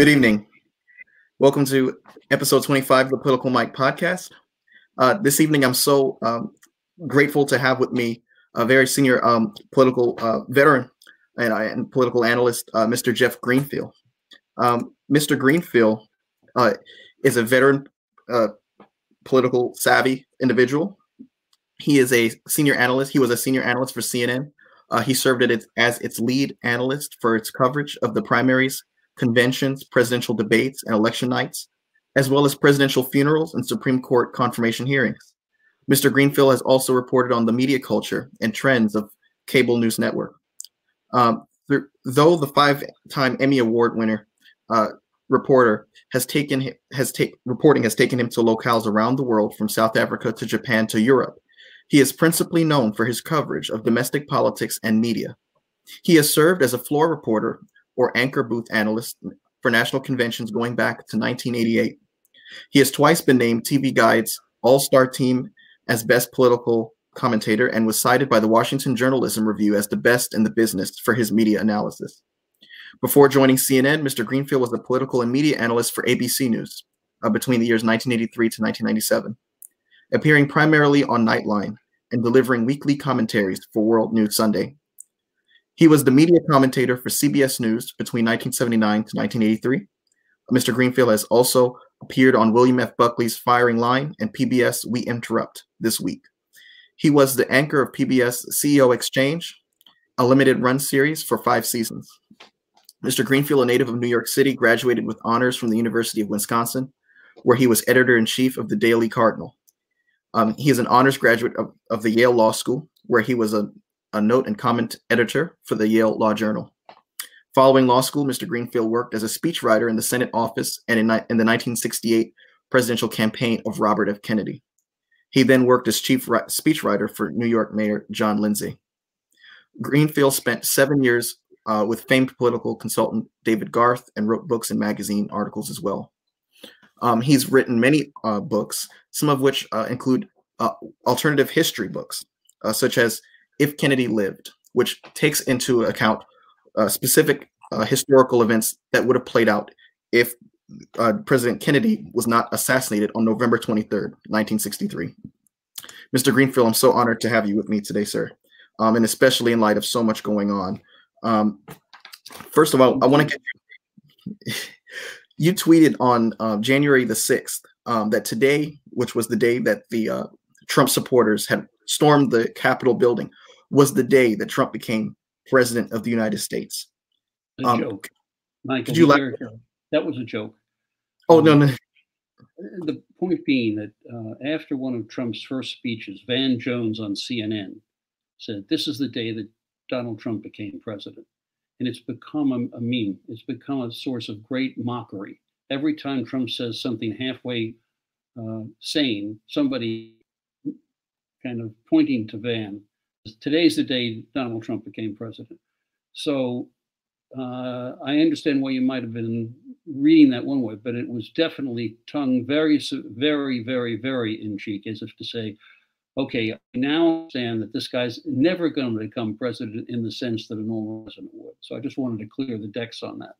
Good evening. Welcome to episode 25 of the Political Mike podcast. Uh, this evening, I'm so um, grateful to have with me a very senior um, political uh, veteran and, and, political analyst, uh, Mr. Jeff Greenfield. Um, Mr. Greenfield uh, is a veteran, uh, political savvy individual. He is a senior analyst. He was a senior analyst for CNN. he served as its lead analyst for its coverage of the primaries conventions, presidential debates, and election nights, as well as presidential funerals and Supreme Court confirmation hearings. Mr. Greenfield has also reported on the media culture and trends of cable news network. Um, th- though the five-time Emmy Award winner uh, reporter has taken has reporting has taken him to locales around the world, from South Africa to Japan to Europe. He is principally known for his coverage of domestic politics and media. He has served as a floor reporter or anchor booth analyst for national conventions going back to 1988. He has twice been named TV Guide's All Star Team as Best Political Commentator and was cited by the Washington Journalism Review as the best in the business for his media analysis. Before joining CNN, Mr. Greenfield was a political and media analyst for ABC News uh, between the years 1983 to 1997, appearing primarily on Nightline and delivering weekly commentaries for World News Sunday he was the media commentator for CBS News between 1979 to 1983. Mr. Greenfield has also appeared on William F. Buckley's Firing Line and PBS We Interrupt this week. He was the anchor of PBS CEO Exchange, a limited run series for five seasons. Mr. Greenfield, a native of New York City, graduated with honors from the University of Wisconsin, where he was editor in chief of the Daily Cardinal. Um, he is an honors graduate of, of the Yale Law School, where he was a a note and comment editor for the Yale Law Journal. Following law school, Mr. Greenfield worked as a speechwriter in the Senate office and in, in the 1968 presidential campaign of Robert F. Kennedy. He then worked as chief speechwriter for New York Mayor John Lindsay. Greenfield spent seven years uh, with famed political consultant David Garth and wrote books and magazine articles as well. Um, he's written many uh, books, some of which uh, include uh, alternative history books, uh, such as if Kennedy lived, which takes into account uh, specific uh, historical events that would have played out if uh, President Kennedy was not assassinated on November 23rd, 1963. Mr. Greenfield, I'm so honored to have you with me today, sir, um, and especially in light of so much going on. Um, first of all, I want to get you, tweeted on uh, January the 6th um, that today, which was the day that the uh, Trump supporters had stormed the Capitol building, was the day that Trump became president of the United States. A um, joke. Michael, could you like that was a joke. Oh um, no, no. The point being that uh, after one of Trump's first speeches, Van Jones on CNN said, "This is the day that Donald Trump became president," and it's become a, a meme. It's become a source of great mockery. Every time Trump says something halfway uh, sane, somebody kind of pointing to Van Today's the day Donald Trump became president. So uh, I understand why you might have been reading that one way, but it was definitely tongue very, very, very, very in cheek, as if to say, okay, I now understand that this guy's never going to become president in the sense that a normal president would. So I just wanted to clear the decks on that.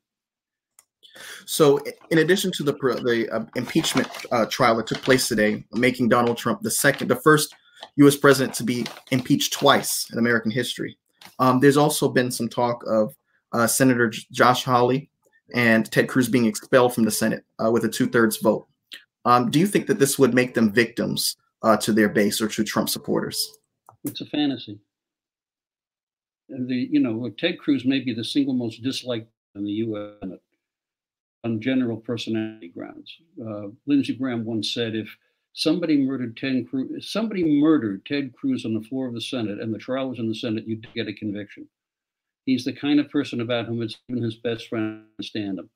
So, in addition to the the uh, impeachment uh, trial that took place today, making Donald Trump the second, the first U.S. president to be impeached twice in American history. Um, there's also been some talk of uh, Senator Josh Hawley and Ted Cruz being expelled from the Senate uh, with a two thirds vote. Um, do you think that this would make them victims uh, to their base or to Trump supporters? It's a fantasy. The you know Ted Cruz may be the single most disliked in the U.S. On general personality grounds. Uh, Lindsey Graham once said, "If somebody murdered Ted Cruz. Somebody murdered Ted Cruz on the floor of the Senate, and the trial was in the Senate. You'd get a conviction. He's the kind of person about whom it's even his best friend stand him.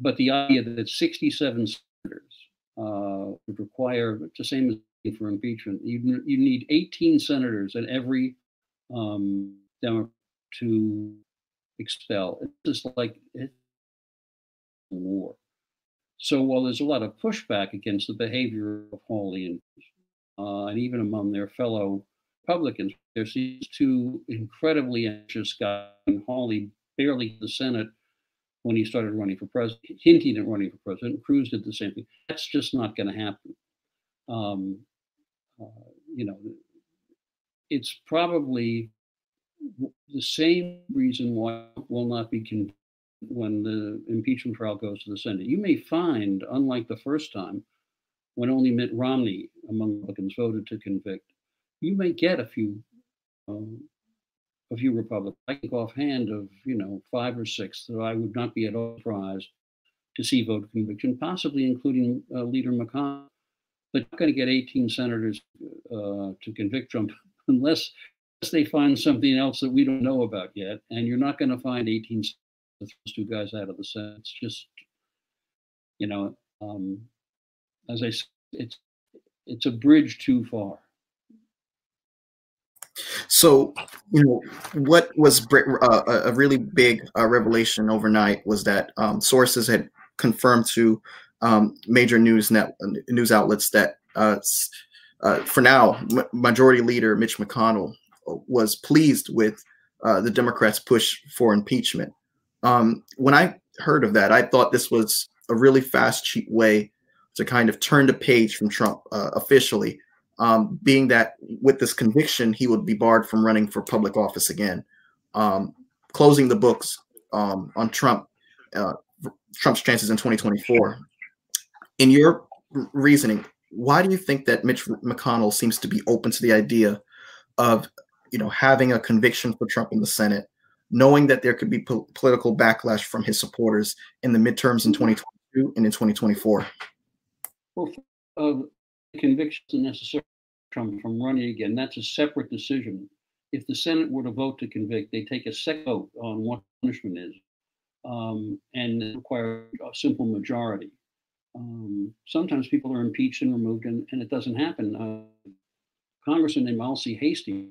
But the idea that 67 senators uh, would require the same as for impeachment, you you need 18 senators and every um, Democrat to expel. It's just like it's war. So while there's a lot of pushback against the behavior of Hawley and, uh, and even among their fellow Republicans, there's these two incredibly anxious guys, and Hawley barely the Senate when he started running for president, hinting at running for president. Cruz did the same thing. That's just not going to happen. Um, uh, you know, it's probably the same reason why will not be convicted when the impeachment trial goes to the Senate. You may find, unlike the first time, when only Mitt Romney among Republicans voted to convict, you may get a few um, a few Republicans. I think offhand of you know five or six that I would not be at all surprised to see vote conviction, possibly including uh, Leader McConnell. But you're not going to get 18 senators uh, to convict Trump unless they find something else that we don't know about yet. And you're not going to find 18 those two guys out of the Senate. It's just, you know, um, as I said, it's it's a bridge too far. So, you know, what was uh, a really big uh, revelation overnight was that um, sources had confirmed to um, major news net news outlets that uh, uh for now, Majority Leader Mitch McConnell was pleased with uh, the Democrats' push for impeachment. Um, when I heard of that, I thought this was a really fast, cheap way to kind of turn the page from Trump uh, officially um, being that with this conviction, he would be barred from running for public office again, um, closing the books um, on Trump, uh, Trump's chances in 2024. In your reasoning, why do you think that Mitch McConnell seems to be open to the idea of, you know, having a conviction for Trump in the Senate, knowing that there could be po- political backlash from his supporters in the midterms in 2022 and in 2024? Well, uh, convictions Trump from running again. That's a separate decision. If the Senate were to vote to convict, they take a second vote on what punishment is, um, and require a simple majority. Um, sometimes people are impeached and removed, and, and it doesn't happen. Uh, Congressman named Alcee Hastings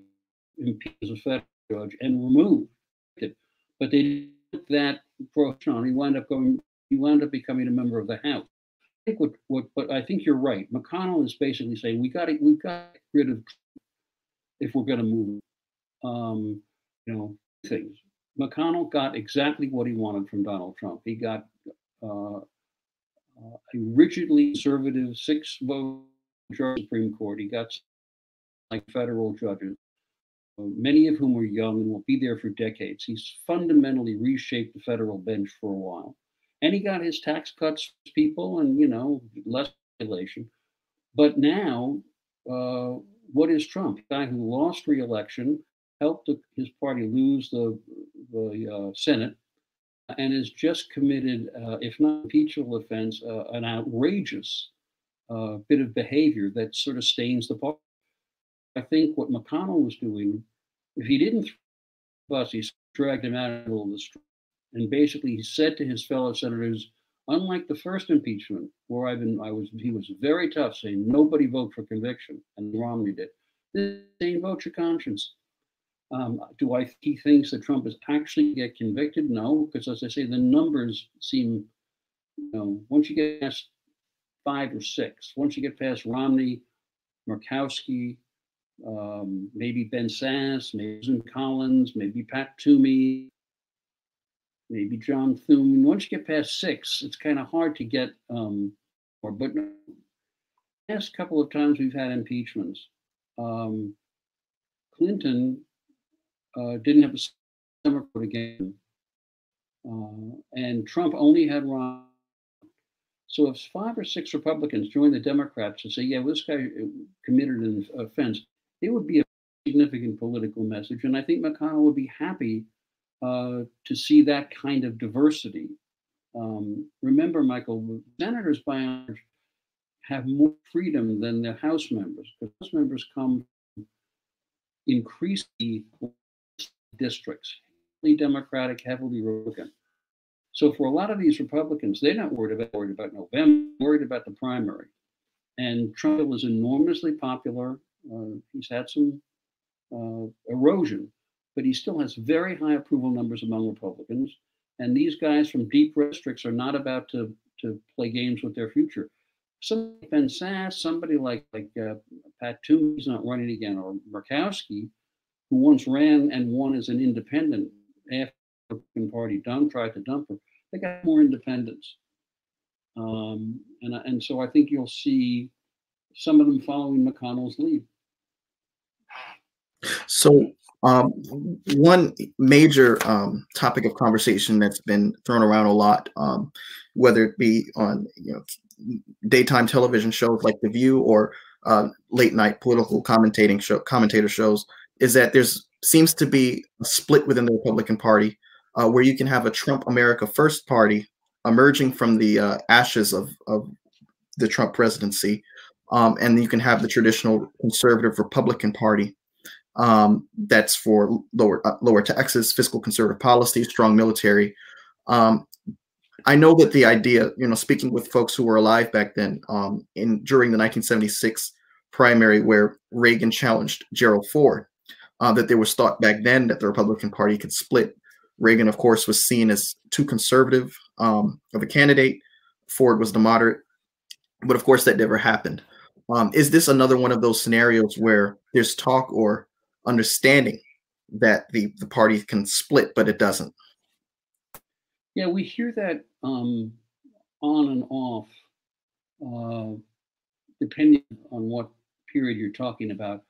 impeached as a federal judge and removed but they did that for He wound up going. He wound up becoming a member of the House I think what, what, but I think you're right. McConnell is basically saying we got to, we've got to get rid of if we're going to move, um, you know, things. McConnell got exactly what he wanted from Donald Trump. He got uh, uh, a rigidly conservative six vote Supreme Court. He got like federal judges, many of whom are young and will be there for decades. He's fundamentally reshaped the federal bench for a while. And he got his tax cuts people and you know less regulation but now uh, what is trump? A guy who lost re-election helped his party lose the, the uh, senate and has just committed uh, if not impeachable offense uh, an outrageous uh, bit of behavior that sort of stains the party i think what mcconnell was doing if he didn't bus he dragged him out of the street and basically he said to his fellow senators, unlike the first impeachment, where I've been, I was, he was very tough, saying nobody vote for conviction, and Romney did. This same vote your conscience. Um, do I he thinks that Trump is actually get convicted? No, because as I say, the numbers seem, you know, once you get past five or six, once you get past Romney, Murkowski, um, maybe Ben Sasse, maybe Susan Collins, maybe Pat Toomey, maybe John Thune. Once you get past six, it's kind of hard to get um, more. But the last couple of times we've had impeachments, um, Clinton uh, didn't have a summer court again, uh, and Trump only had Ron. So if five or six Republicans join the Democrats and say, "Yeah, well, this guy uh, committed an offense," it would be a significant political message, and I think McConnell would be happy uh, to see that kind of diversity. Um, remember, Michael, senators by and large have more freedom than the House members because House members come increasingly districts, heavily Democratic, heavily Republican. So for a lot of these Republicans, they're not worried about worried about November, worried about the primary. And Trump is enormously popular. Uh, he's had some uh, erosion, but he still has very high approval numbers among Republicans. And these guys from deep districts are not about to, to play games with their future. Somebody like Ben Sasse, somebody like like uh, Pat Toomey's not running again, or Murkowski, who once ran and won as an independent after the Republican Party done tried to dump her. they got more independence. Um, and, and so I think you'll see some of them following McConnell's lead. So, um, one major um, topic of conversation that's been thrown around a lot, um, whether it be on you know daytime television shows like The View or uh, late night political commentating show commentator shows, is that there's seems to be a split within the Republican Party, uh, where you can have a Trump America First party emerging from the uh, ashes of, of the Trump presidency, um, and you can have the traditional conservative Republican Party um, that's for lower uh, lower taxes, fiscal conservative policy, strong military. Um, I know that the idea, you know, speaking with folks who were alive back then, um, in during the 1976 primary where Reagan challenged Gerald Ford, uh, that there was thought back then that the Republican Party could split. Reagan, of course, was seen as too conservative um, of a candidate. Ford was the moderate, but of course that never happened. Um, is this another one of those scenarios where there's talk or understanding that the the party can split, but it doesn't? Yeah, we hear that um, on and off, uh, depending on what period you're talking about.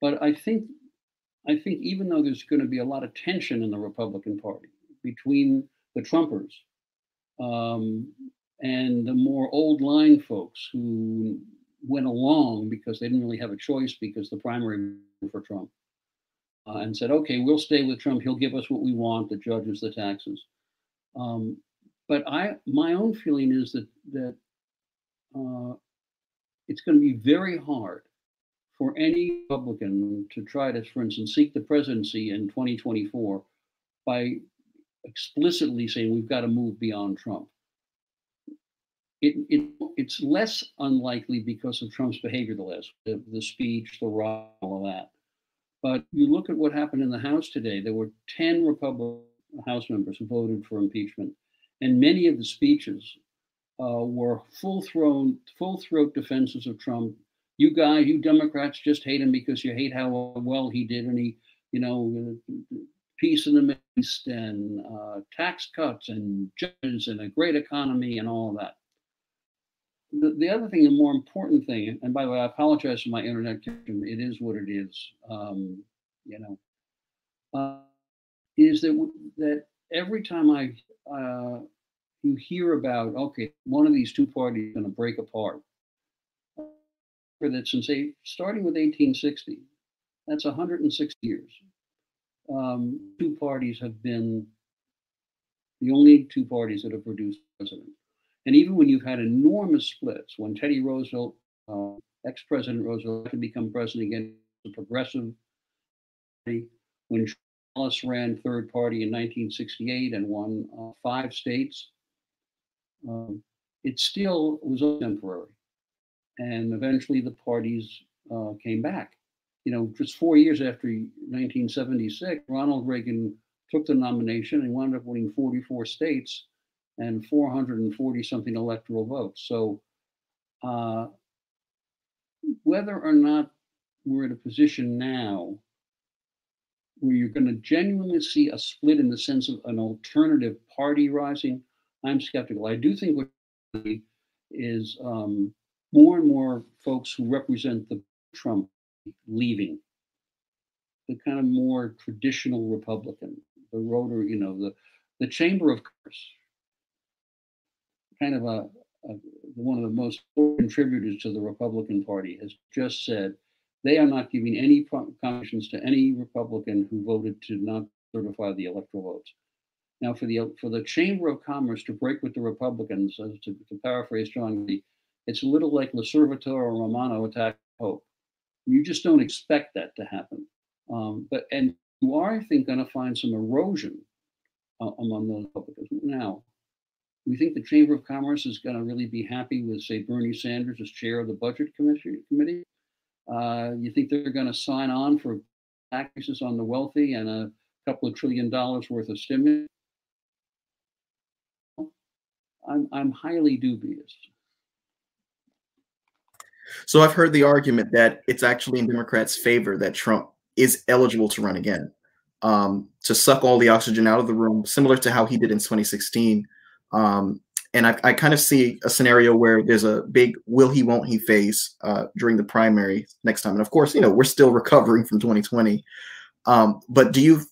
But I think I think even though there's going to be a lot of tension in the Republican Party between the Trumpers um, and the more old line folks who went along because they didn't really have a choice because the primary for Trump uh, and said, okay, we'll stay with Trump. He'll give us what we want, the judges, the taxes. Um, but I, my own feeling is that that uh, it's going to be very hard for any Republican to try to, for instance, seek the presidency in 2024 by explicitly saying we've got to move beyond Trump. It, it, it's less unlikely because of Trump's behavior the last the, the speech, the row, all of that. But you look at what happened in the House today. There were 10 Republican House members who voted for impeachment, and many of the speeches uh, were full throat, full throat defenses of Trump. You guys, you Democrats, just hate him because you hate how well he did, and he, you know, peace in the Middle East and uh, tax cuts and judges and a great economy and all of that. The, the other thing, the more important thing, and by the way, I apologize for my internet connection. It is what it is. Um, you know, uh, is that that every time I uh, you hear about okay, one of these two parties going to break apart. For that since starting with 1860, that's 160 years. Um, two parties have been the only two parties that have produced president. And even when you've had enormous splits, when Teddy Roosevelt, uh, ex-president Roosevelt, could become president again, the progressive party, when Wallace ran third party in 1968 and won uh, five states, um, it still was temporary. And eventually the parties uh, came back. You know, just four years after 1976, Ronald Reagan took the nomination and wound up winning 44 states and 440 something electoral votes. So, uh, whether or not we're in a position now where you're going to genuinely see a split in the sense of an alternative party rising, I'm skeptical. I do think what is um, more and more folks who represent the Trump leaving, the kind of more traditional Republican, the Rotary, you know, the the Chamber of Commerce, kind of a, a one of the most contributors to the Republican Party, has just said they are not giving any contributions to any Republican who voted to not certify the electoral votes. Now, for the for the Chamber of Commerce to break with the Republicans, to, to paraphrase John it's a little like L'Osservatore or Romano attack Pope. You just don't expect that to happen. Um, but and you are, I think, going to find some erosion uh, among the Republicans. Now, we think the Chamber of Commerce is going to really be happy with, say, Bernie Sanders as chair of the Budget Committee. Uh, you think they're going to sign on for taxes on the wealthy and a couple of trillion dollars worth of stimulus? I'm, I'm highly dubious. So I've heard the argument that it's actually in Democrats' favor that Trump is eligible to run again, um, to suck all the oxygen out of the room, similar to how he did in 2016 Um, and I, I kind of see a scenario where there's a big will he won't he phase uh, during the primary next time. And of course, you know we're still recovering from 2020. Um, but do you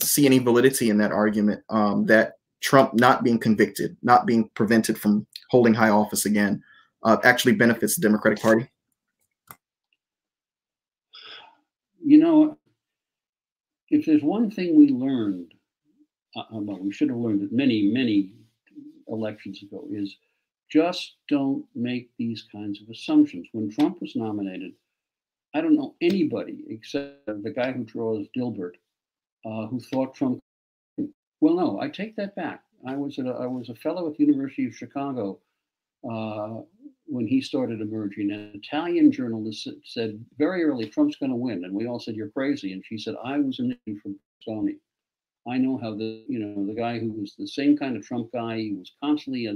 see any validity in that argument um, that Trump not being convicted, not being prevented from holding high office again, uh, actually benefits the Democratic Party? You know, if there's one thing we learned, uh, well, we should have learned it many, many elections ago, is just don't make these kinds of assumptions. When Trump was nominated, I don't know anybody except the guy who draws Dilbert uh, who thought Trump. Well, no, I take that back. I was a, I was a fellow at the University of Chicago uh, when he started emerging. An Italian journalist said very early, Trump's going to win, and we all said you're crazy. And she said, I was it from Sony. I know how the you know the guy who was the same kind of Trump guy. He was constantly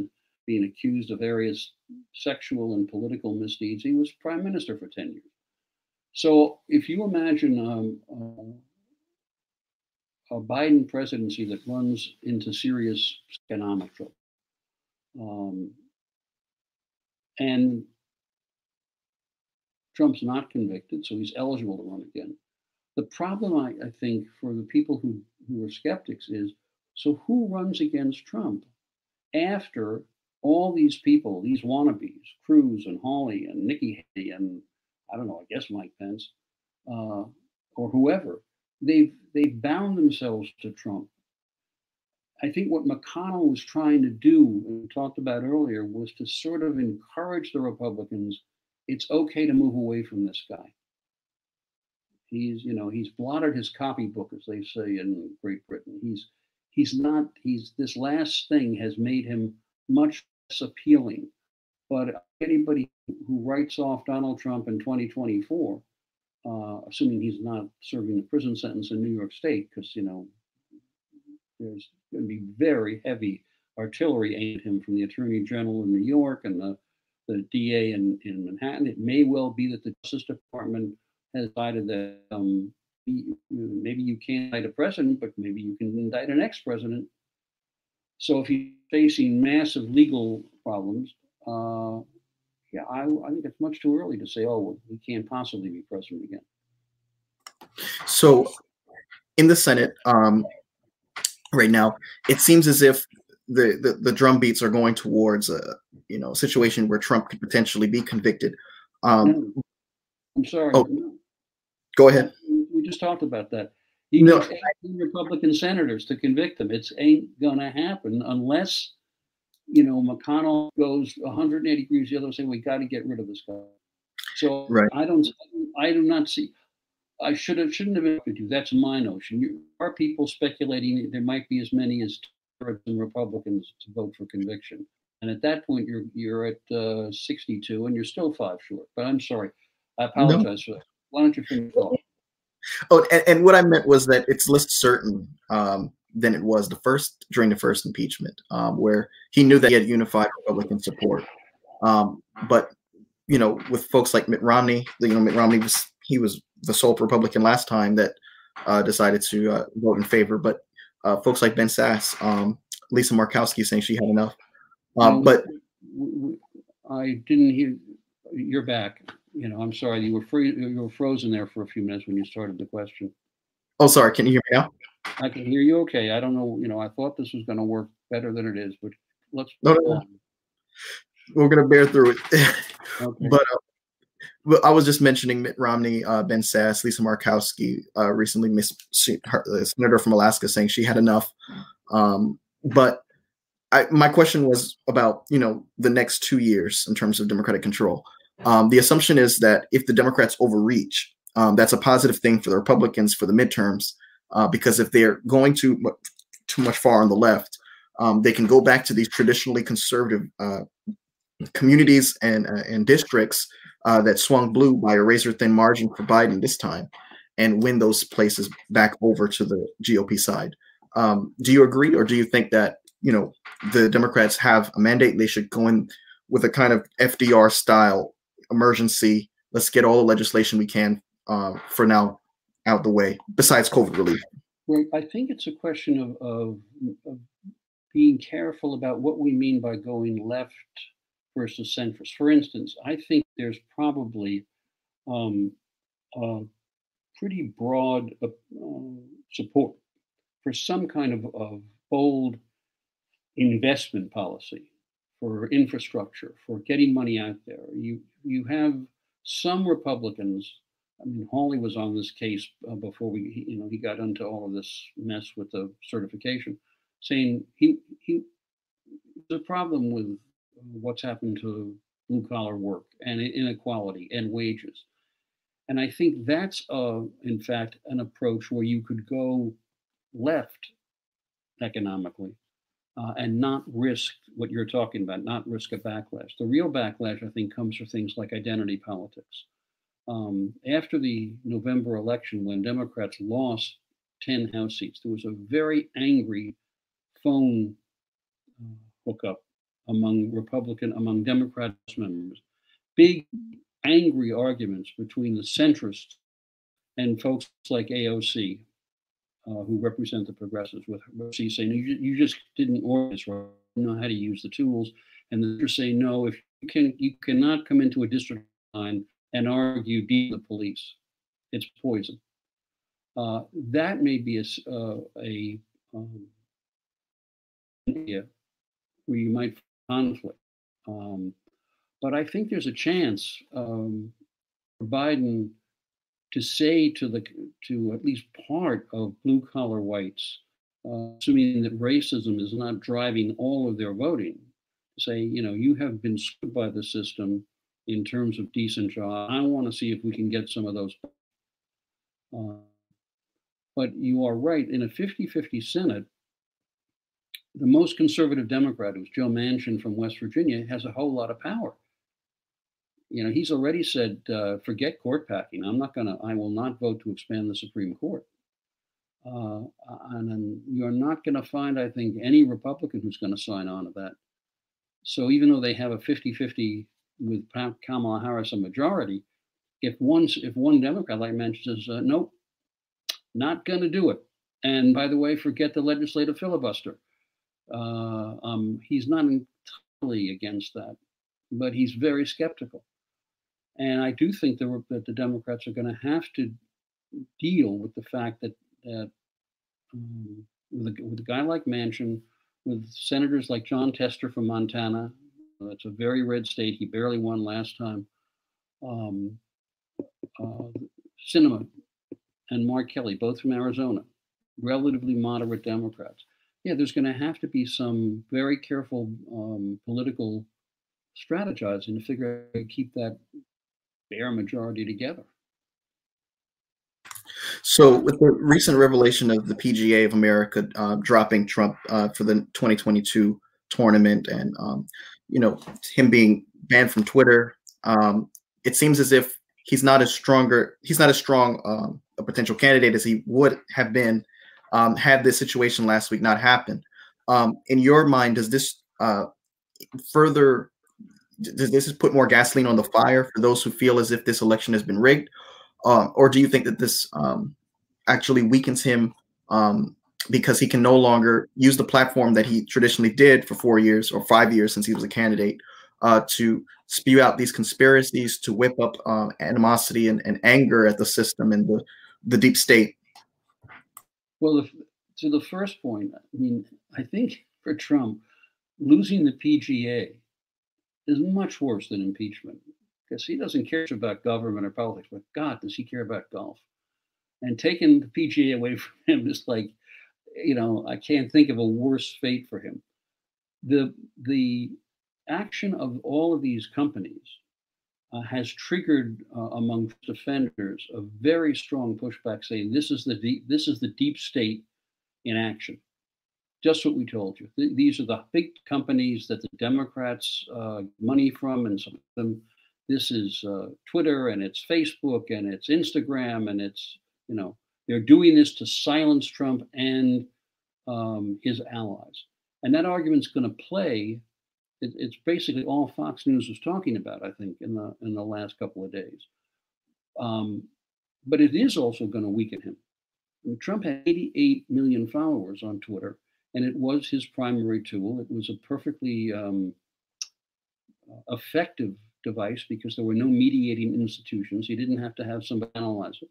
being accused of various sexual and political misdeeds. He was prime minister for ten years. So if you imagine um, uh, a Biden presidency that runs into serious economic trouble. Um, and Trump's not convicted, so he's eligible to run again. The problem, I, I think, for the people who, who are skeptics is so who runs against Trump after all these people, these wannabes, Cruz and Hawley and Nikki Haley and I don't know, I guess Mike Pence uh, or whoever, they've they've bound themselves to Trump. I think what McConnell was trying to do, and talked about earlier, was to sort of encourage the Republicans. It's okay to move away from this guy. He's, you know, he's blotted his copybook, as they say in Great Britain. He's, he's not. He's this last thing has made him much less appealing. But anybody who writes off Donald Trump in 2024 uh, assuming he's not serving a prison sentence in New York State, because you know there's going to be very heavy artillery aimed at him from the Attorney General in New York and the the DA in, in Manhattan. It may well be that the Justice Department has decided that um, maybe you can't indict a president, but maybe you can indict an ex-president. So if he's facing massive legal problems, uh, yeah, I, I think it's much too early to say, oh, he can't possibly be president again. So, in the Senate, um, right now, it seems as if the, the the drum beats are going towards a you know situation where Trump could potentially be convicted. Um, I'm sorry. Oh, go ahead. We just talked about that. He no. Republican senators to convict him. It's ain't gonna happen unless you know, McConnell goes 180 degrees the other way, saying we got to get rid of this guy. So right. I don't, I do not see. I should have, shouldn't have interrupted you. That's my notion. You, are people speculating there might be as many as and Republicans to vote for conviction, and at that point you're you're at uh, 62 and you're still five short. But I'm sorry, I apologize no. for that. Why don't you finish off? Oh, and, and, what I meant was that it's less certain um, than it was the first during the first impeachment, um, where he knew that he had unified Republican support. Um, but you know, with folks like Mitt Romney, you know, Mitt Romney was he was the sole Republican last time that uh, decided to uh, vote in favor. But uh, folks like Ben Sasse, um, Lisa Murkowski saying she had enough. Um, but I didn't hear. You're back. You know, I'm sorry. You were free. You were frozen there for a few minutes when you started the question. Oh, sorry. Can you hear me now? I can hear you okay. I don't know, you know, I thought this was going to work better than it is, but let's. No, no, We're going to bear through it. okay. But uh, I was just mentioning Mitt Romney, uh, Ben Sasse, Lisa Murkowski uh, recently missed her, the senator from Alaska saying she had enough. Um, but I, my question was about you know the next two years in terms of Democratic control. Um, the assumption is that if the Democrats overreach, um, that's a positive thing for the Republicans for the midterms uh, because if they're going too too much far on the left, um, they can go back to these traditionally conservative uh, communities and uh, and districts uh, that swung blue by a razor thin margin for Biden this time, and win those places back over to the GOP side. Um, do you agree, or do you think that you know the Democrats have a mandate? They should go in with a kind of FDR style emergency. Let's get all the legislation we can uh, for now out the way besides COVID relief? Well, I think it's a question of, of, of being careful about what we mean by going left versus centrist. For instance, I think there's probably um, pretty broad uh, support for some kind of, of bold investment policy for infrastructure, for getting money out there. You you have some Republicans. I mean, Hawley was on this case uh, before we, you know, he got into all of this mess with the certification, saying he he a problem with what's happened to blue collar work and inequality and wages. And I think that's, uh, in fact, an approach where you could go left economically uh, and not risk what you're talking about, not risk a backlash. The real backlash, I think, comes for things like identity politics. Um, after the November election, when Democrats lost 10 House seats, there was a very angry phone uh, hookup among Republican, among Democrat members. Big, angry arguments between the centrists and folks like AOC, uh, who represent the progressives, with AOC saying, you, you just didn't organize right, know how to use the tools. And they're saying, no, if you can, you cannot come into a district line and argue deal the police. It's poison. Uh, that may be a, uh, a um, area where you might conflict. Um, but I think there's a chance um, for Biden to say to the to at least part of blue collar whites, uh, assuming that racism is not driving all of their voting, say you know you have been screwed by the system in terms of decent jobs. I want to see if we can get some of those. Uh, but you are right in a 50-50 Senate the most conservative Democrat, who's Joe Manchin from West Virginia, has a whole lot of power. You know, he's already said, uh, "Forget court packing. I'm not going to. I will not vote to expand the Supreme Court." Uh, and, and you're not going to find, I think, any Republican who's going to sign on to that. So even though they have a 50-50 with Kamala Harris a majority, if one if one Democrat like Manchin says, uh, "Nope, not going to do it," and by the way, forget the legislative filibuster uh, um, he's not entirely against that, but he's very skeptical. And I do think that, that the Democrats are going to have to deal with the fact that, that um, with, a, with, a, guy like Manchin, with senators like Jon Tester from Montana, that's a very red state. He barely won last time. Um, uh, Sinema and Mark Kelly, both from Arizona, relatively moderate Democrats yeah, there's going to have to be some very careful um, political strategizing to figure out how to keep that bare majority together. So, with the recent revelation of the PGA of America uh, dropping Trump uh, for the 2022 tournament, and um, you know him being banned from Twitter, um, it seems as if he's not as stronger. He's not as strong um, a potential candidate as he would have been um, had this situation last week not happened. Um, in your mind, does this uh, further does this put more gasoline on the fire for those who feel as if this election has been rigged, uh, or do you think that this um, actually weakens him um, because he can no longer use the platform that he traditionally did for four years or five years since he was a candidate uh, to spew out these conspiracies to whip up uh, animosity and, and, anger at the system and the, the deep state? Well, if, to the first point, I mean, I think for Trump, losing the PGA is much worse than impeachment because he doesn't care about government or politics, but God, does he care about golf? And taking the PGA away from him is like, you know, I can't think of a worse fate for him. The the action of all of these companies uh, has triggered uh, among defenders a very strong pushback saying this is the deep, this is the deep state in action just what we told you Th- these are the big companies that the democrats uh, money from and some of them this is uh, twitter and it's facebook and it's instagram and it's you know they're doing this to silence trump and um, his allies and that argument's going to play it, it's basically all Fox News was talking about, I think, in the in the last couple of days. Um, but it is also going to weaken him. I mean, Trump had 88 million followers on Twitter, and it was his primary tool. It was a perfectly um, effective device because there were no mediating institutions. He didn't have to have somebody analyze it.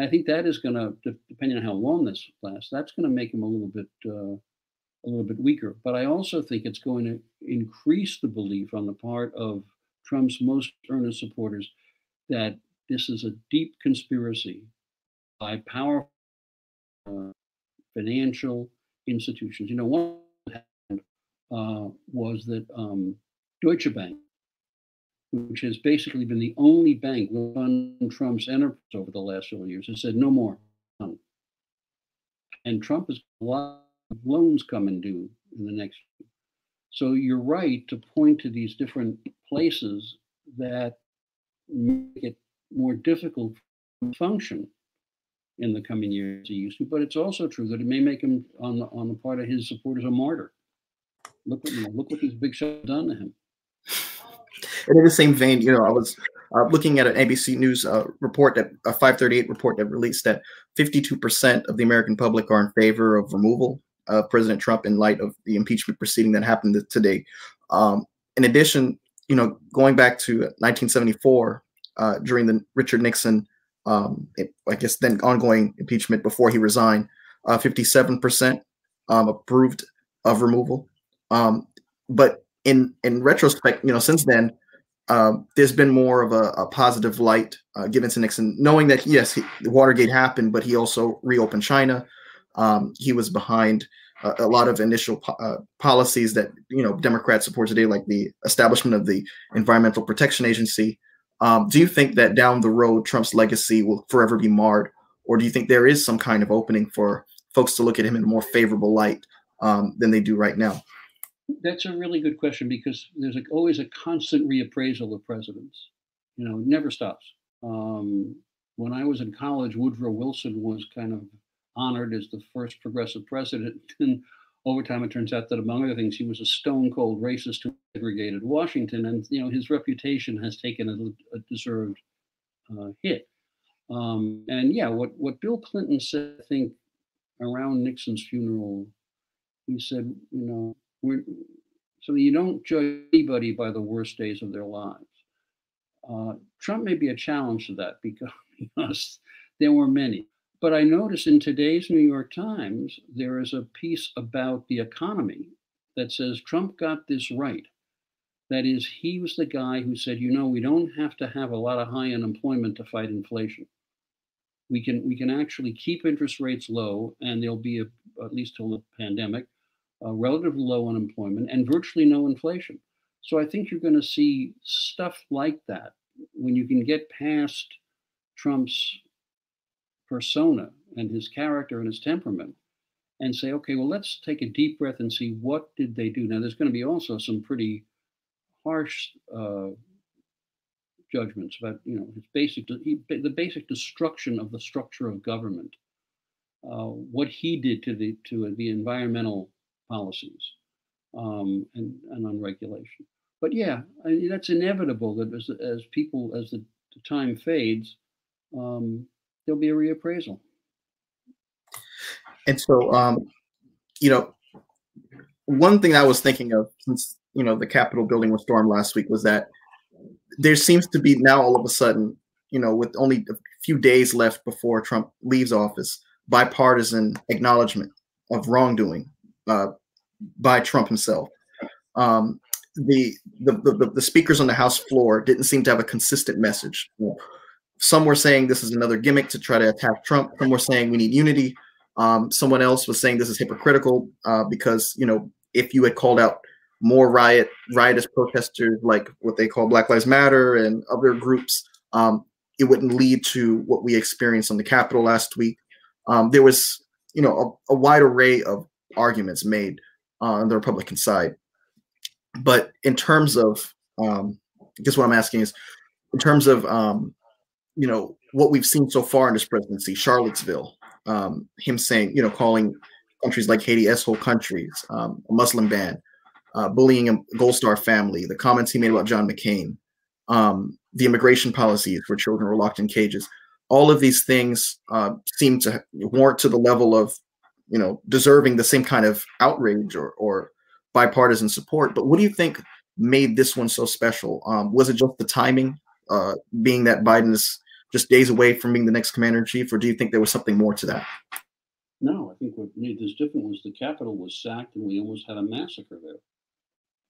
I think that is going to, depending on how long this lasts, that's going to make him a little bit uh, a little bit weaker. But I also think it's going to increase the belief on the part of Trump's most earnest supporters that this is a deep conspiracy by powerful uh, financial institutions. You know, one uh, was that um, Deutsche Bank, which has basically been the only bank run Trump's enterprise over the last several years, has said no more. And Trump has a lot of loans coming due in the next year. So you're right to point to these different places that make it more difficult to function in the coming years he used to. But it's also true that it may make him on the on the part of his supporters a martyr. Look what look what these big shots done to him. And in the same vein, you know, I was uh, looking at an ABC News uh, report that a 538 report that released that 52% of the American public are in favor of removal of President Trump in light of the impeachment proceeding that happened today. Um, in addition, you know, going back to 1974 uh, during the Richard Nixon um, I guess then ongoing impeachment before he resigned, uh, 57% um, approved of removal. Um, but in in retrospect, you know, since then, um, there's been more of a, a positive light uh, given to Nixon, knowing that yes, he, Watergate happened, but he also reopened China. Um, he was behind uh, a lot of initial po- uh, policies that you know Democrats support today, like the establishment of the Environmental Protection Agency, um, do you think that down the road Trump's legacy will forever be marred, or do you think there is some kind of opening for folks to look at him in a more favorable light um, than they do right now? That's a really good question because there's a, always a constant reappraisal of presidents. You know, it never stops. Um, when I was in college, Woodrow Wilson was kind of honored as the first progressive president, and over time, it turns out that among other things, he was a stone cold racist who segregated Washington, and you know his reputation has taken a, a deserved uh, hit. Um, and yeah, what what Bill Clinton said, I think, around Nixon's funeral, he said, you know, we're, so you don't judge anybody by the worst days of their lives. Uh, Trump may be a challenge to that because, because there were many. But I notice in today's New York Times, there is a piece about the economy that says Trump got this right. That is, he was the guy who said, you know, we don't have to have a lot of high unemployment to fight inflation. We can we can actually keep interest rates low, and there'll be a, at least till the pandemic, a relatively low unemployment and virtually no inflation. So I think you're going to see stuff like that when you can get past Trump's persona and his character and his temperament and say, okay, well, let's take a deep breath and see what did they do. Now, there's going to be also some pretty harsh uh, judgments about, you know, his basic, the basic destruction of the structure of government, uh, what he did to the to the environmental policies um, and, and on regulation. But yeah, I mean, that's inevitable that as, as people, as the, the time fades, um, there'll be a reappraisal. And so, um, you know, one thing I was thinking of since you know the Capitol building was stormed last week was that there seems to be now all of a sudden, you know, with only a few days left before Trump leaves office, bipartisan acknowledgement of wrongdoing uh, by Trump himself. Um, the, the, the the speakers on the House floor didn't seem to have a consistent message. Some were saying this is another gimmick to try to attack Trump. Some were saying we need unity. Um, someone else was saying this is hypocritical uh, because you know if you had called out more riot riotous protesters like what they call Black Lives Matter and other groups, um, it wouldn't lead to what we experienced on the Capitol last week. Um, there was you know a, a, wide array of arguments made on the Republican side, but in terms of um, I guess what I'm asking is in terms of um, you know what we've seen so far in this presidency, Charlottesville, um, him saying, you know, calling countries like Haiti "s-hole countries, um, a Muslim ban, uh, bullying a Gold Star family, the comments he made about John McCain, um, the immigration policies where children were locked in cages. All of these things uh, seem to warrant to the level of you know, deserving the same kind of outrage or, or bipartisan support. But what do you think made this one so special? Um, was it just the timing, uh, being that Biden is just days away from being the next commander in chief, or do you think there was something more to that? No, I think what made this different was the Capitol was sacked and we almost had a massacre there.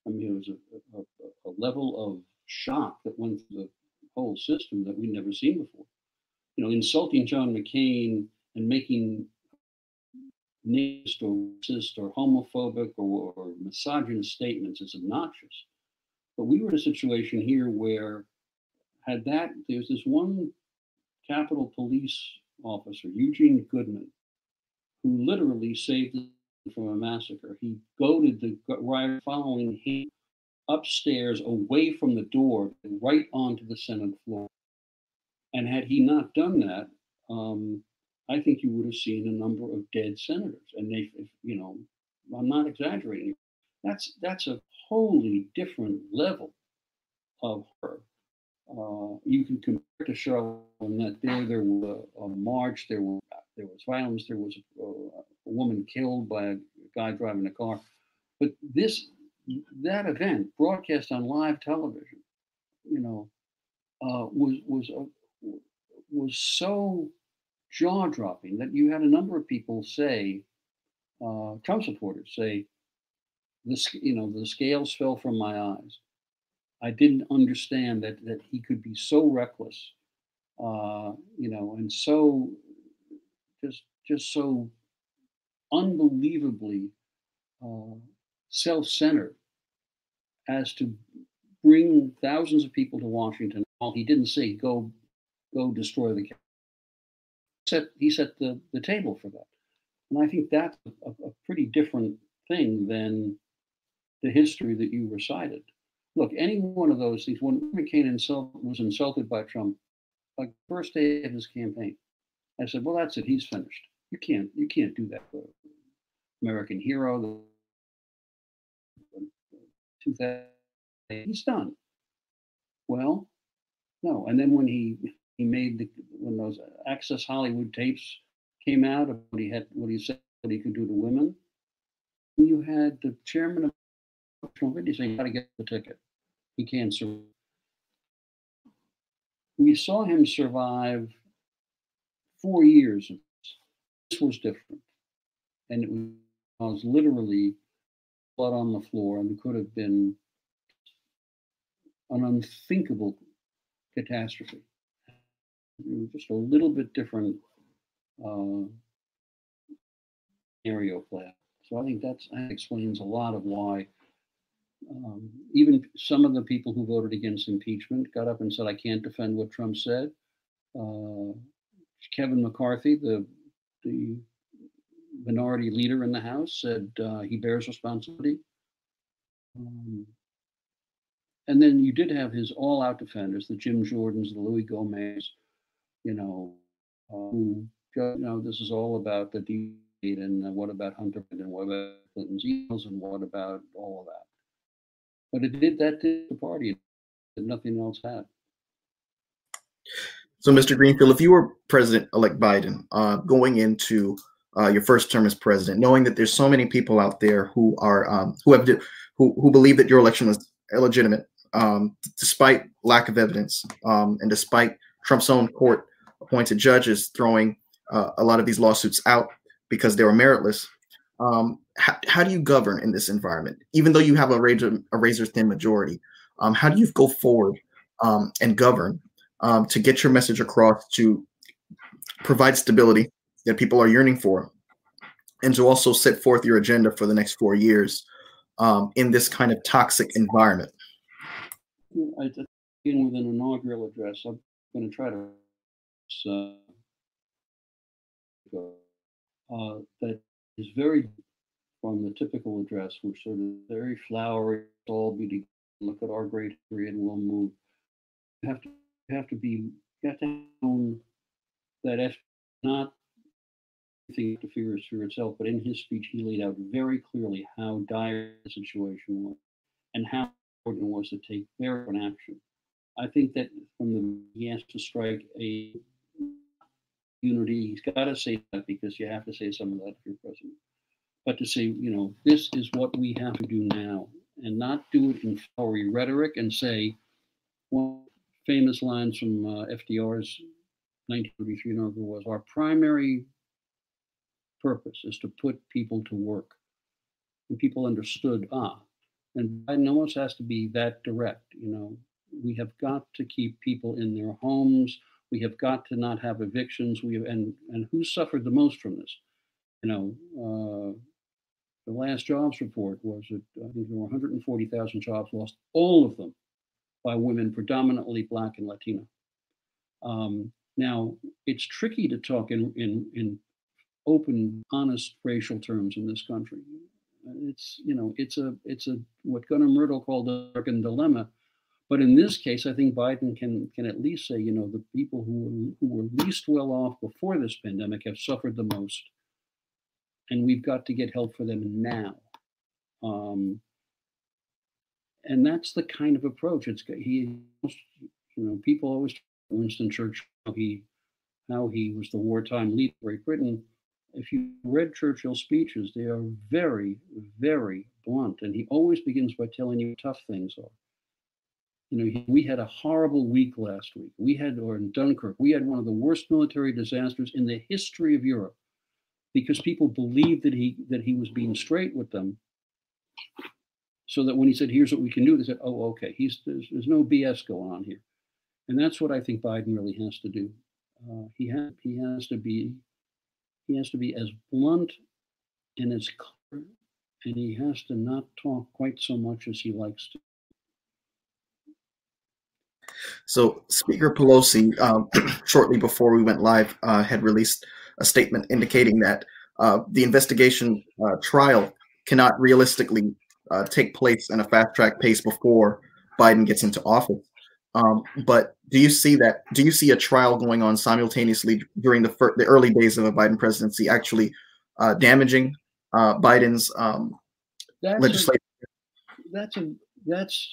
I mean, it was a, a, a level of shock that went through the whole system that we'd never seen before. You know, insulting John McCain and making racist or racist or homophobic or, or misogynist statements is obnoxious. But we were in a situation here where had that there's this one Capitol Police officer, Eugene Goodman, who literally saved from a massacre. He goaded the riot following him upstairs away from the door right onto the Senate floor. And had he not done that, um, I think you would have seen a number of dead senators. And they, you know, I'm not exaggerating. That's that's a wholly different level of her. Uh, you can compare to Charlotte that there there was a, a, march, there was there was violence, there was a, a, woman killed by a guy driving a car. But this that event broadcast on live television, you know, uh, was was uh, was so jaw dropping that you had a number of people say, uh, Trump supporters say, the you know the scales fell from my eyes. I didn't understand that that he could be so reckless, uh, you know, and so just just so unbelievably uh, self-centered as to bring thousands of people to Washington. All he didn't say go go destroy the set he set the, the table for that. And I think that's a, a pretty different thing than the history that you recited. Look, any one of those things, when McCain insult, was insulted by Trump, like first day of his campaign, I said, well, that's it. He's finished. You can't, you can't do that. American hero, he's done. Well, no. And then when he he made the, when those Access Hollywood tapes came out of what he had, what he said, what he could do to women. You had the chairman of the committee saying, "Got to get the ticket. He can't survive." We saw him survive four years. This was different, and it was literally blood on the floor, and it could have been an unthinkable catastrophe just a little bit different uh, scenario play. So I think that explains a lot of why um, even some of the people who voted against impeachment got up and said, I can't defend what Trump said. Uh, Kevin McCarthy, the, the minority leader in the House, said uh, he bears responsibility. Um, and then you did have his all out defenders, the Jim Jordans, the Louie Gohmert, you know, um, you know, this is all about the deed and what about Hunter and what about Clinton's emails and what about all of that. But it did that to the party that nothing else had. So, Mr. Greenfield, if you were President-elect Biden, uh, going into uh, your first term as president, knowing that there's so many people out there who are um, who have who who believe that your election was illegitimate, um, despite lack of evidence, um, and despite Trump's own court appointed judges throwing uh, a lot of these lawsuits out because they were meritless. Um, how, how, do you govern in this environment? Even though you have a razor, a razor thin majority, um, how do you go forward um, and govern um, to get your message across to provide stability that people are yearning for, and to also set forth your agenda for the next four years um, in this kind of toxic environment? I begin with an inaugural address. I'm going to try to uh, uh, that is very from the typical address, which sort of very flowery, all beauty. look at our great history and we'll move. You have to you have to be you have to own that if not anything to fear is fear itself, but in his speech he laid out very clearly how dire the situation was and how important it was to take very action. I think that from the he has to strike a unity. He's got to say that because you have to say some of that if you're president. But to say, you know, this is what we have to do now, and not do it in flowery rhetoric and say, one famous lines from uh, FDR's 1933 inaugural was, "Our primary purpose is to put people to work." And people understood, ah, and Biden almost has to be that direct. You know, we have got to keep people in their homes. We have got to not have evictions. We have, and and who suffered the most from this? You know, uh, the last jobs report was that I think there were 140,000 jobs lost, all of them by women, predominantly Black and Latino. Um, now, it's tricky to talk in, in, in open, honest racial terms in this country. It's you know it's a it's a what Gunnar Myrdal called the American dilemma, but in this case, I think Biden can can at least say you know the people who were, who were least well off before this pandemic have suffered the most, and we've got to get help for them now. Um, and that's the kind of approach. It's he, you know, people always Winston Churchill. how He, how he was the wartime leader of Great Britain if you read Churchill's speeches, they are very, very blunt. And he always begins by telling you tough things are. You know, we had a horrible week last week. We had, or in Dunkirk, we had one of the worst military disasters in the history of Europe because people believed that he that he was being straight with them. So that when he said, "Here's what we can do," they said, "Oh, okay. He's there's, there's no BS going on here," and that's what I think Biden really has to do. Uh, he has he has to be he has to be as blunt and as clear, and he has to not talk quite so much as he likes to. So, Speaker Pelosi, um, shortly before we went live, uh, had released a statement indicating that uh, the investigation uh, trial cannot realistically uh, take place in a fast track pace before Biden gets into office. Um, but do you see that? Do you see a trial going on simultaneously during the fir- the early days of a Biden presidency, actually uh, damaging uh, Biden's um, that's legislation? A, that's a that's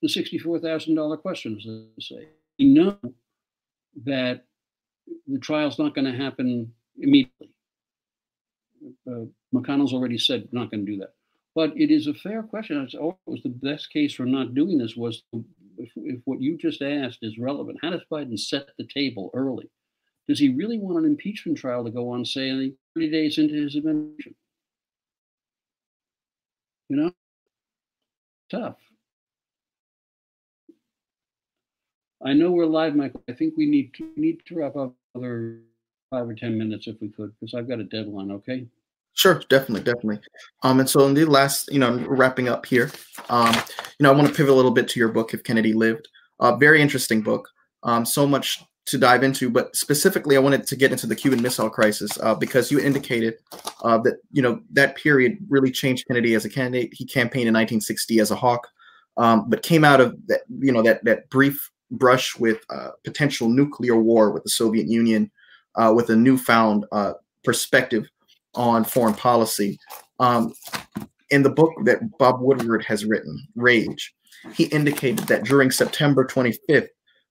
the sixty-four thousand dollar question. As they say, we know that the trial's not going to happen immediately. Uh, McConnell's already said not going to do that. But it is a fair question. It's always the best case for not doing this was if, if what you just asked is relevant, how does Biden set the table early? Does he really want an impeachment trial to go on, say, 30 days into his administration? You know, tough. I know we're live, Michael. I think we need to need to wrap up another five or ten minutes if we could, because I've got a deadline. Okay. Sure, definitely, definitely. Um, and so in the last, you know, wrapping up here, um, you know, I want to pivot a little bit to your book, If Kennedy Lived. Uh, very interesting book. Um, so much to dive into, but specifically, I wanted to get into the Cuban Missile Crisis uh, because you indicated uh, that you know that period really changed Kennedy as a candidate. He campaigned in 1960 as a hawk, um, but came out of that, you know, that that brief brush with uh, potential nuclear war with the Soviet Union, uh, with a newfound uh, perspective on foreign policy. Um, in the book that Bob Woodward has written, Rage, he indicated that during September 25th,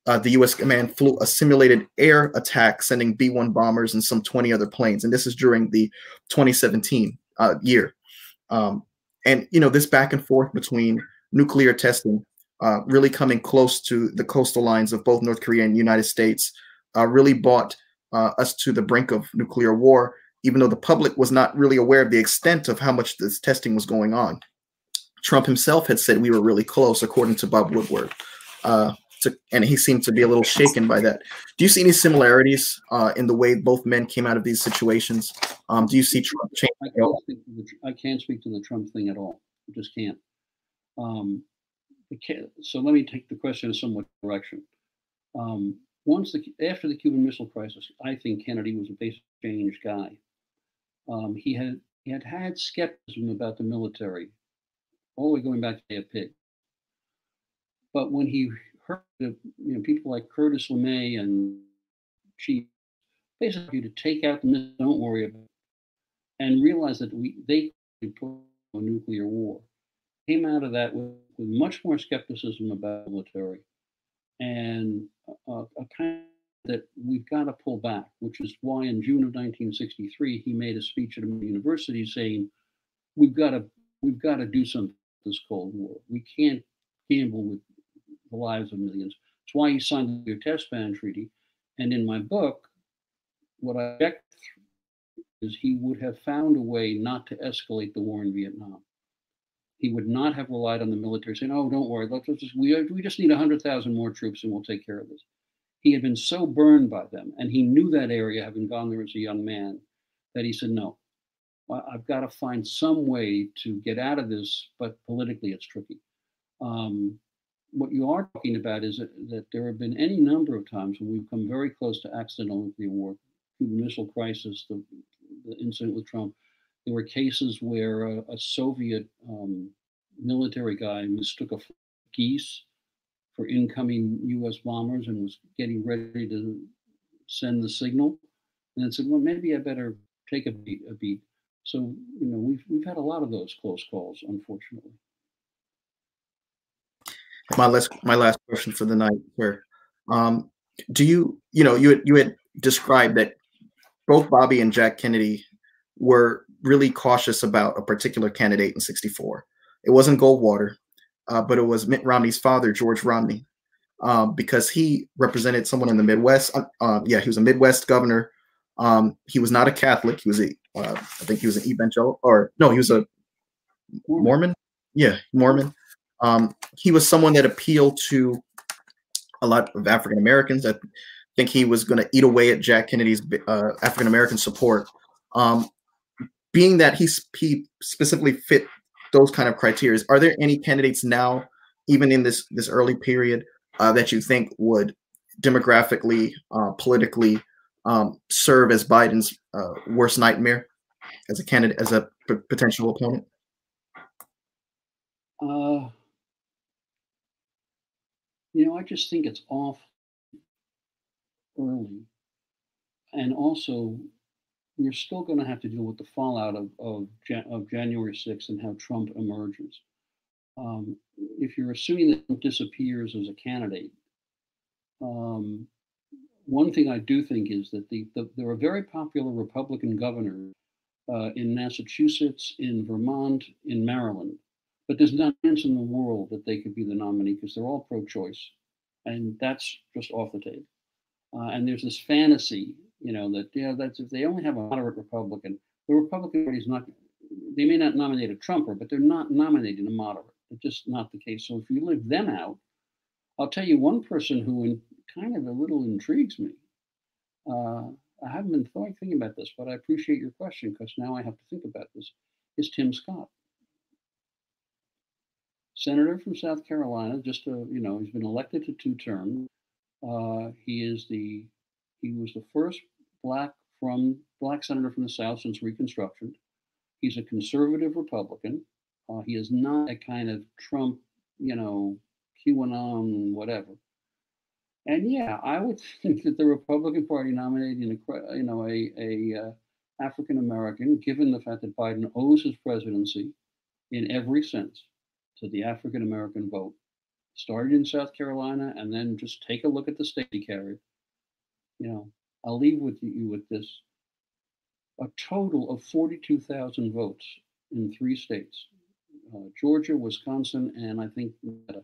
uh, the U.S. command flew a simulated air attack, sending B 1 bombers and some 20 other planes. And this is during the 2017 uh, year. Um, and, you know, this back and forth between nuclear testing uh, really coming close to the coastal lines of both North Korea and United States uh, really brought uh, us to the brink of nuclear war even though the public was not really aware of the extent of how much this testing was going on. Trump himself had said we were really close, according to Bob Woodward. Uh, to, and he seemed to be a little shaken by that. Do you see any similarities uh, in the way both men came out of these situations? Um, do you see Trump change? I can't, the, I can't, speak to the Trump thing at all. I just can't. Um, so let me take the question in somewhat direction. Um, once the after the Cuban Missile Crisis, I think Kennedy was a basic change guy. Um, he had he had had skepticism about the military, all the way going back to the Pig. But when he heard that you know people like Curtis LeMay and Chief basically to take out the missile, don't worry about, it, and realize that we they could put a nuclear war, came out of that with much more skepticism about military, and a, a kind that we've got to pull back, which is why in June of 1963 he made a speech at a university saying, "We've got to we've got to do something this Cold War. We can't gamble with the lives of millions." It's why he signed the Test Ban Treaty. And in my book, what I object is he would have found a way not to escalate the war in Vietnam. He would not have relied on the military saying, "Oh, don't worry, let's just we we just need hundred thousand more troops and we'll take care of this." He had been so burned by them, and he knew that area, having gone there as a young man, that he said, "No, I've got to find some way to get out of this." But politically, it's tricky. Um, what you are talking about is that, that, there have been any number of times when we've come very close to accidental nuclear war, Cuban Missile Crisis, the, the incident with Trump there were cases where a, a Soviet um, military guy mistook a geese for incoming U.S. bombers and was getting ready to send the signal, and then said, "Well, maybe I better take a beat." A beat. So you know, we've we've had a lot of those close calls, unfortunately. My last my last question for the night, sir. Um, do you you know you you had described that both Bobby and Jack Kennedy were really cautious about a particular candidate in 64. It wasn't Goldwater, uh, but it was Mitt Romney's father, George Romney, um, because he represented someone in the Midwest. Uh, uh, yeah, he was a Midwest governor. Um, he was not a Catholic. He was a, uh, I think he was an evangelical, or no, he was a Mormon. Yeah, Mormon. Um, he was someone that appealed to a lot of African Americans. I think he was going to eat away at Jack Kennedy's uh, African American support. Um, being that he, specifically fit those kind of criteria, are there any candidates now, even in this this early period, uh, that you think would demographically, uh, politically um, serve as Biden's uh, worst nightmare as a candidate, as a p- potential opponent? Uh, you know, I just think it's off early, and also we're still going to have to deal with the fallout of, of, of January 6th and how Trump emerges. Um, if you're assuming that Trump disappears as a candidate, um, one thing I do think is that the, the there are very popular Republican governors uh, in Massachusetts, in Vermont, in Maryland, but there's not a chance in the world that they could be the nominee because they're all pro-choice, and that's just off the table. Uh, and there's this fantasy you know, that yeah, that's if they only have a moderate Republican, the Republican Party is not. They may not nominate a Trumper, but they're not nominating a moderate. It's just not the case. So if you leave them out, I'll tell you one person who in, kind of a little intrigues me. Uh, I haven't been thinking about this, but I appreciate your question because now I have to think about this. Is Tim Scott, senator from South Carolina? Just a, you know, he's been elected to two terms. Uh, he is the he was the first black from black senator from the South since Reconstruction. He's a conservative Republican. Uh, he is not a kind of Trump, you know, QAnon, whatever. And yeah, I would think that the Republican Party nominating a, you know, a, a uh, African American, given the fact that Biden owes his presidency in every sense to the African American vote, started in South Carolina, and then just take a look at the state he carried. You know, I'll leave with you with this. A total of 42,000 votes in three states uh, Georgia, Wisconsin, and I think Nevada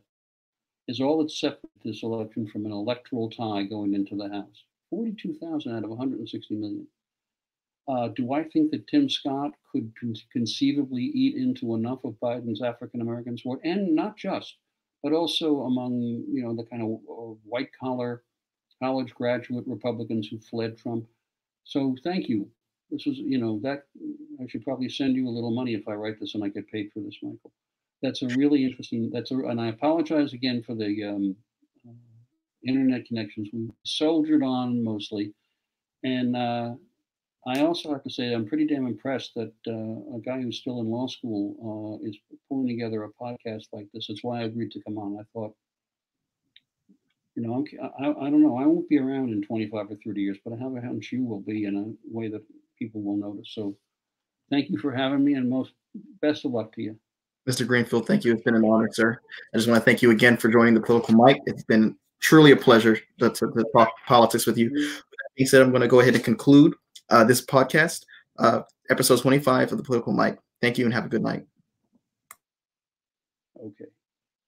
is all that separates this election from an electoral tie going into the House. 42,000 out of 160 million. Uh, do I think that Tim Scott could con- conceivably eat into enough of Biden's African American support, and not just, but also among you know the kind of uh, white collar college graduate Republicans who fled Trump. So thank you. This was, you know, that I should probably send you a little money if I write this and I get paid for this, Michael. That's a really interesting. That's a, and I apologize again for the um, uh, internet connections. We soldiered on mostly, and uh, I also have to say I'm pretty damn impressed that uh, a guy who's still in law school uh, is pulling together a podcast like this. It's why I agreed to come on. I thought you know, I, I don't know. I won't be around in 25 or 30 years, but I have a hunch you will be in a way that people will notice. So thank you for having me and most best of luck to you. Mr. Greenfield, thank you. It's been an honor, sir. I just want to thank you again for joining the Political Mike. It's been truly a pleasure to, to, to talk politics with you. With that being said, I'm going to go ahead and conclude uh, this podcast, uh, episode 25 of the Political Mike. Thank you and have a good night. Okay.